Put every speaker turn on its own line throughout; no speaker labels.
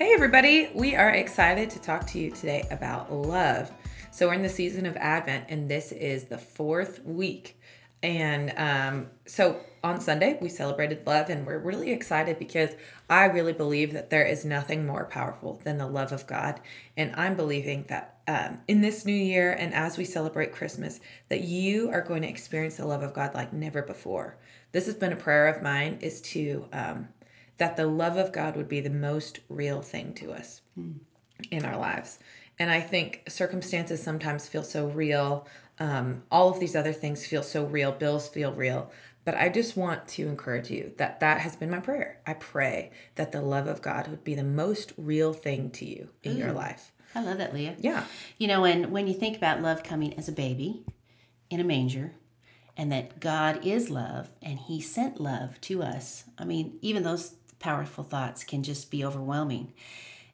Hey, everybody. We are excited to talk to you today about love. So, we're in the season of Advent, and this is the fourth week. And um, so, on Sunday, we celebrated love, and we're really excited because I really believe that there is nothing more powerful than the love of God. And I'm believing that um, in this new year and as we celebrate Christmas, that you are going to experience the love of God like never before. This has been a prayer of mine is to um, that the love of God would be the most real thing to us mm. in our lives. And I think circumstances sometimes feel so real. Um, all of these other things feel so real. Bills feel real. But I just want to encourage you that that has been my prayer. I pray that the love of God would be the most real thing to you in Ooh, your life.
I love that, Leah.
Yeah.
You know, and when you think about love coming as a baby in a manger, and that God is love and He sent love to us. I mean, even those powerful thoughts can just be overwhelming.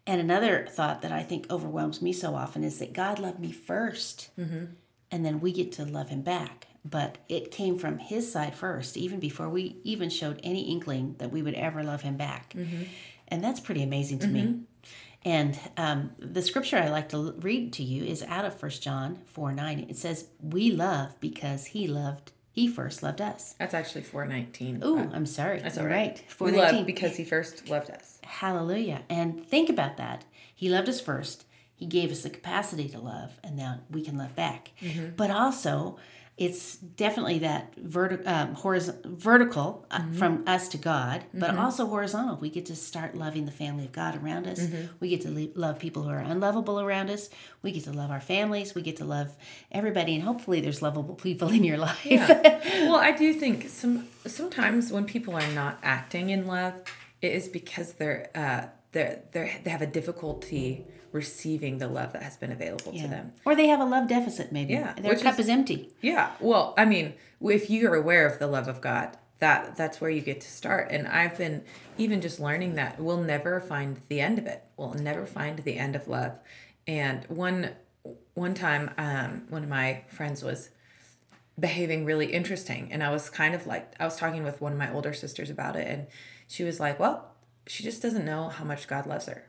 And another thought that I think overwhelms me so often is that God loved me 1st mm-hmm. and then we get to love Him back. But it came from His side first, even before we even showed any inkling that we would ever love Him back. Mm-hmm. And that's pretty amazing to mm-hmm. me. And um, the scripture I like to read to you is out of First John 4 9. It says, We love because He loved he first loved us.
That's actually 419.
Oh, I'm sorry.
That's all right. 419. because he first loved us.
Hallelujah. And think about that. He loved us first. He gave us the capacity to love, and now we can love back. Mm-hmm. But also, it's definitely that verti- um, horizontal, vertical uh, mm-hmm. from us to God, but mm-hmm. also horizontal. We get to start loving the family of God around us. Mm-hmm. We get to le- love people who are unlovable around us. We get to love our families. We get to love everybody, and hopefully, there's lovable people in your life.
Yeah. well, I do think some sometimes when people are not acting in love, it is because they're uh, they're, they're they have a difficulty receiving the love that has been available yeah. to them.
Or they have a love deficit, maybe. Yeah. Their cup is, is empty.
Yeah. Well, I mean, if you're aware of the love of God, that that's where you get to start. And I've been even just learning that we'll never find the end of it. We'll never find the end of love. And one one time, um, one of my friends was behaving really interesting, and I was kind of like I was talking with one of my older sisters about it, and she was like, "Well, she just doesn't know how much God loves her."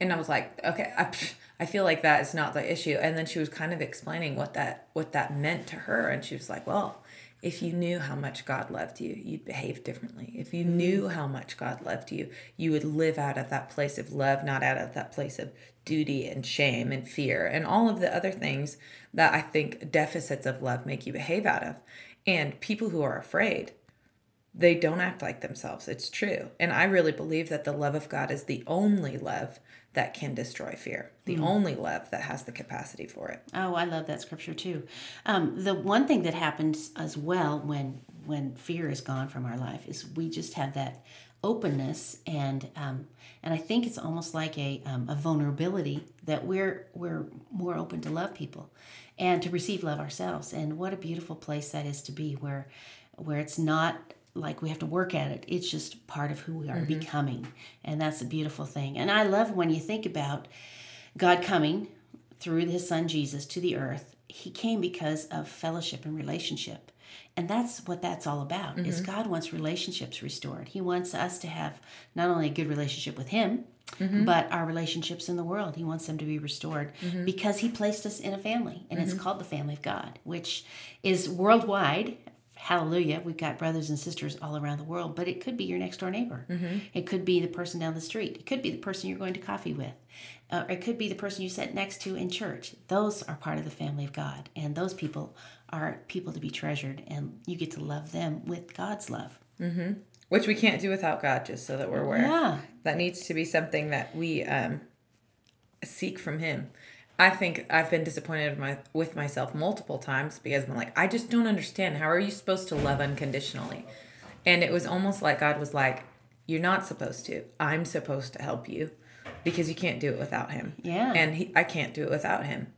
and I was like, okay, I, I feel like that is not the issue. And then she was kind of explaining what that what that meant to her, and she was like, well, if you knew how much God loved you, you'd behave differently. If you knew mm-hmm. how much God loved you, you would live out of that place of love, not out of that place of duty and shame and fear and all of the other things that I think deficits of love make you behave out of. And people who are afraid, they don't act like themselves. It's true. And I really believe that the love of God is the only love that can destroy fear. The mm. only love that has the capacity for it.
Oh, I love that scripture too. Um, the one thing that happens as well when when fear is gone from our life is we just have that openness and um, and I think it's almost like a um, a vulnerability that we're we're more open to love people and to receive love ourselves. And what a beautiful place that is to be, where where it's not like we have to work at it. It's just part of who we are mm-hmm. becoming. And that's a beautiful thing. And I love when you think about God coming through his son Jesus to the earth. He came because of fellowship and relationship. And that's what that's all about. Mm-hmm. Is God wants relationships restored. He wants us to have not only a good relationship with him, Mm-hmm. but our relationships in the world. He wants them to be restored mm-hmm. because He placed us in a family, and mm-hmm. it's called the family of God, which is worldwide hallelujah, we've got brothers and sisters all around the world, but it could be your next door neighbor. Mm-hmm. It could be the person down the street. It could be the person you're going to coffee with. Uh, it could be the person you sit next to in church. Those are part of the family of God, and those people are people to be treasured, and you get to love them with God's love.
Mm-hmm. Which we can't do without God, just so that we're aware.
Yeah.
That needs to be something that we um, seek from Him. I think I've been disappointed with, my, with myself multiple times because I'm like, I just don't understand. How are you supposed to love unconditionally? And it was almost like God was like, You're not supposed to. I'm supposed to help you because you can't do it without Him.
Yeah.
And he, I can't do it without Him.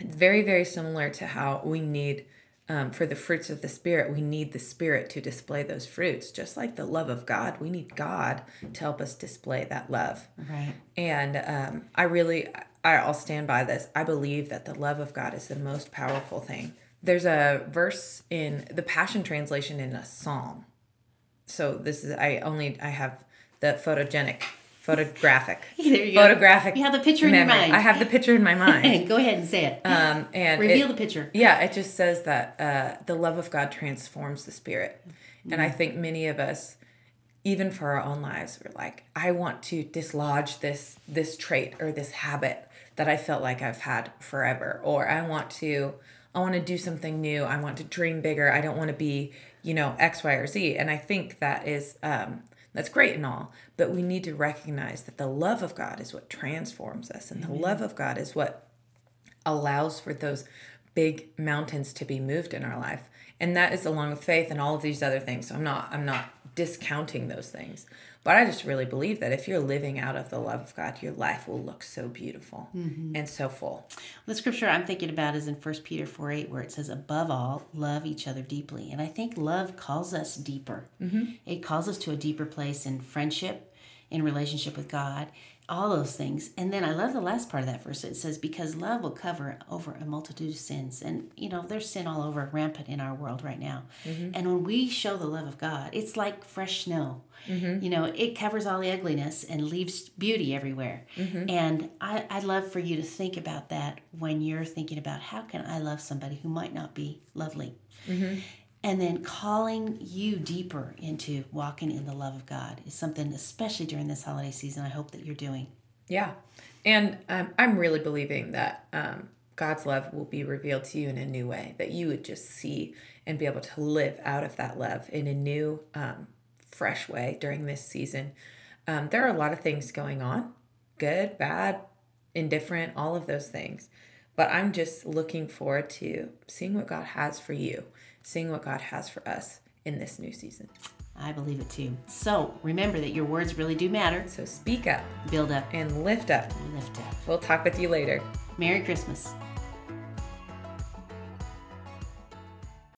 It's very, very similar to how we need. Um, for the fruits of the spirit we need the spirit to display those fruits just like the love of god we need god to help us display that love
right
and um, i really I'll stand by this. I believe that the love of God is the most powerful thing. There's a verse in the Passion Translation in a psalm. So this is I only I have the photogenic photographic.
You go.
photographic.
You have the picture in your mind.
I have the picture in my mind.
Go ahead and say it.
Um, and
Reveal
it-
the picture.
Yeah, it just says that uh, the love of God transforms the spirit. And
Mm-hmm.
I think many of us, even for our own lives, we're like, I want to dislodge this this trait or this habit that I felt like I've had forever. Or I want to I want to do something new. I want to dream bigger. I don't want to be, you know, X, Y, or Z. And I think that is um that's great and all, but we need to recognize that the love of God is what transforms us, and the love of God is what allows for those big mountains to be moved in our life and that is along with faith and all of these other things so i'm not i'm not discounting those things but i just really believe that if you're living out of the love of god your life will look so beautiful mm-hmm. and so full
The scripture I'm thinking about is in 1 Peter 4 8, where it says, Above all, love each other deeply. And I think love calls us deeper. Mm-hmm. It calls us to a deeper place in friendship, in relationship with God, all those things. And then I love the last part of that verse. It says, Because love will cover over a multitude of sins. And, you know, there's sin all over, rampant in our world right now. Mm-hmm. And when we show the love of God, it's like fresh snow. Mm-hmm. You know, it covers all the ugliness and leaves beauty everywhere. Mm-hmm. And I, I'd love for you to think about that when you're thinking about how can I love somebody who might not be lovely. And then calling you deeper into walking in the love of God is something, especially during this holiday season, I hope that you're doing.
yeah. And um, i'm really believing that um, god's love will be revealed to you in a new way that you would just see and be able to live out of that love in a new um, fresh way during this season. Um, there are a lot of things going on good bad indifferent all of those things. But i'm just looking forward to seeing what god has for you seeing what god has for us in this new season
I believe it too. So remember that your words really do matter.
so speak up
Build up,
and lift up
lift up.
we'll talk with you later
Merry Christmas.